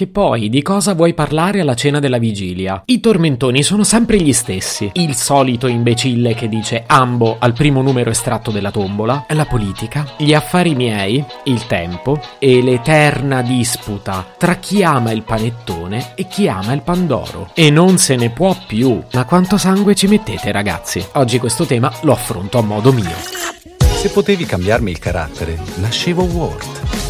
Che poi di cosa vuoi parlare alla cena della vigilia? I tormentoni sono sempre gli stessi. Il solito imbecille che dice ambo al primo numero estratto della tombola, la politica, gli affari miei, il tempo e l'eterna disputa tra chi ama il panettone e chi ama il pandoro. E non se ne può più. Ma quanto sangue ci mettete, ragazzi? Oggi questo tema lo affronto a modo mio. Se potevi cambiarmi il carattere, nascevo Ward.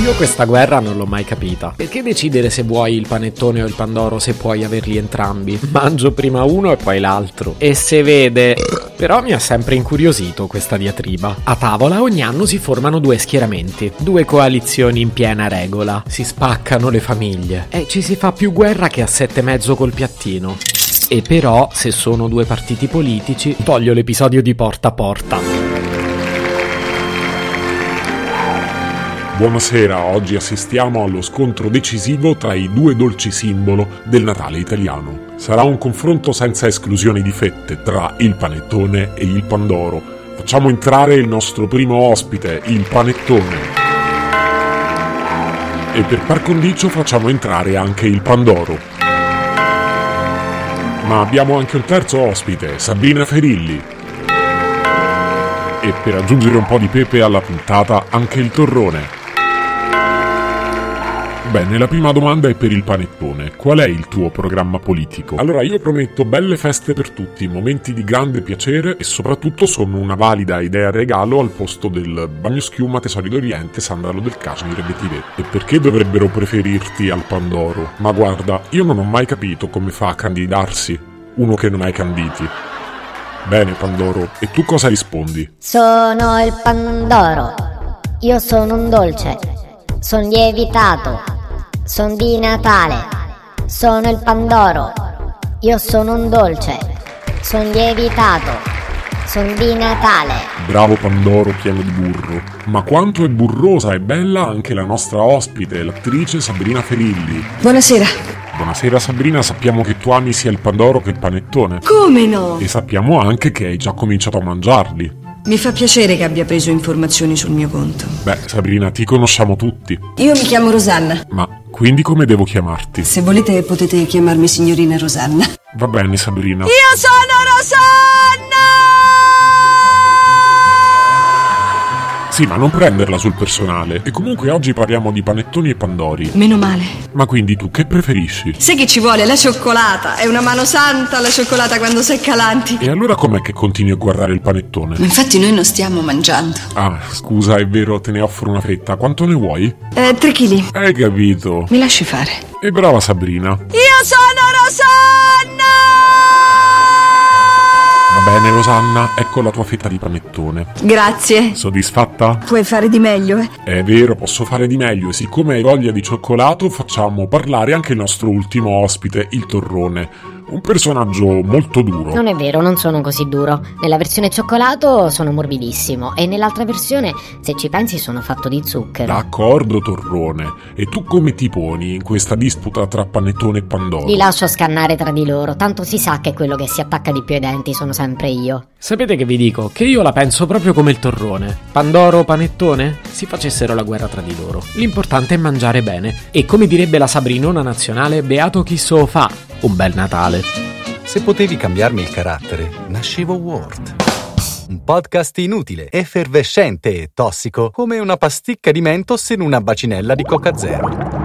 Io questa guerra non l'ho mai capita. Perché decidere se vuoi il panettone o il pandoro se puoi averli entrambi? Mangio prima uno e poi l'altro. E se vede... Però mi ha sempre incuriosito questa diatriba. A tavola ogni anno si formano due schieramenti, due coalizioni in piena regola. Si spaccano le famiglie. E ci si fa più guerra che a sette e mezzo col piattino. E però, se sono due partiti politici, toglio l'episodio di porta a porta. Buonasera, oggi assistiamo allo scontro decisivo tra i due dolci simbolo del Natale italiano. Sarà un confronto senza esclusioni di fette tra il panettone e il pandoro. Facciamo entrare il nostro primo ospite, il panettone. E per par condicio facciamo entrare anche il pandoro. Ma abbiamo anche un terzo ospite, Sabrina Ferilli. E per aggiungere un po' di pepe alla puntata, anche il torrone. Bene, la prima domanda è per il panettone. Qual è il tuo programma politico? Allora, io prometto belle feste per tutti, momenti di grande piacere e soprattutto sono una valida idea regalo al posto del bagno schiuma Tesori d'Oriente, sandalo del Cashmere e vetiver. E perché dovrebbero preferirti al Pandoro? Ma guarda, io non ho mai capito come fa a candidarsi uno che non hai canditi. Bene, Pandoro, e tu cosa rispondi? Sono il Pandoro. Io sono un dolce. Sono lievitato. Sono di Natale. Sono il Pandoro. Io sono un dolce. Sono lievitato. Sono di Natale. Bravo Pandoro pieno di burro. Ma quanto è burrosa e bella anche la nostra ospite, l'attrice Sabrina Ferilli. Buonasera. Buonasera Sabrina, sappiamo che tu ami sia il Pandoro che il panettone. Come no? E sappiamo anche che hai già cominciato a mangiarli. Mi fa piacere che abbia preso informazioni sul mio conto. Beh, Sabrina, ti conosciamo tutti. Io mi chiamo Rosanna. Ma quindi come devo chiamarti? Se volete potete chiamarmi signorina Rosanna. Va bene, Sabrina. Io sono Rosanna! Sì, ma non prenderla sul personale. E comunque oggi parliamo di panettoni e pandori. Meno male. Ma quindi tu che preferisci? Sai che ci vuole la cioccolata? È una mano santa la cioccolata quando sei calanti. E allora com'è che continui a guardare il panettone? Infatti noi non stiamo mangiando. Ah, scusa, è vero, te ne offro una fetta. Quanto ne vuoi? Eh, tre chili. Hai capito. Mi lasci fare. E brava Sabrina. Io sono Rosanna! Va bene, Rosanna, ecco la tua fetta di panettone. Grazie. Soddisfatta? Puoi fare di meglio, eh? È vero, posso fare di meglio e siccome hai voglia di cioccolato facciamo parlare anche il nostro ultimo ospite, il torrone. Un personaggio molto duro. Non è vero, non sono così duro. Nella versione cioccolato sono morbidissimo e nell'altra versione, se ci pensi, sono fatto di zucchero. D'accordo, Torrone. E tu come ti poni in questa disputa tra panettone e pandoro? Li lascio scannare tra di loro, tanto si sa che quello che si attacca di più ai denti sono sempre io. Sapete che vi dico? Che io la penso proprio come il torrone. Pandoro, panettone? Si facessero la guerra tra di loro. L'importante è mangiare bene. E come direbbe la Sabrinona nazionale, beato chi so fa. Un bel Natale. Se potevi cambiarmi il carattere, nascevo Ward. Un podcast inutile, effervescente e tossico, come una pasticca di mentos in una bacinella di Coca Zero.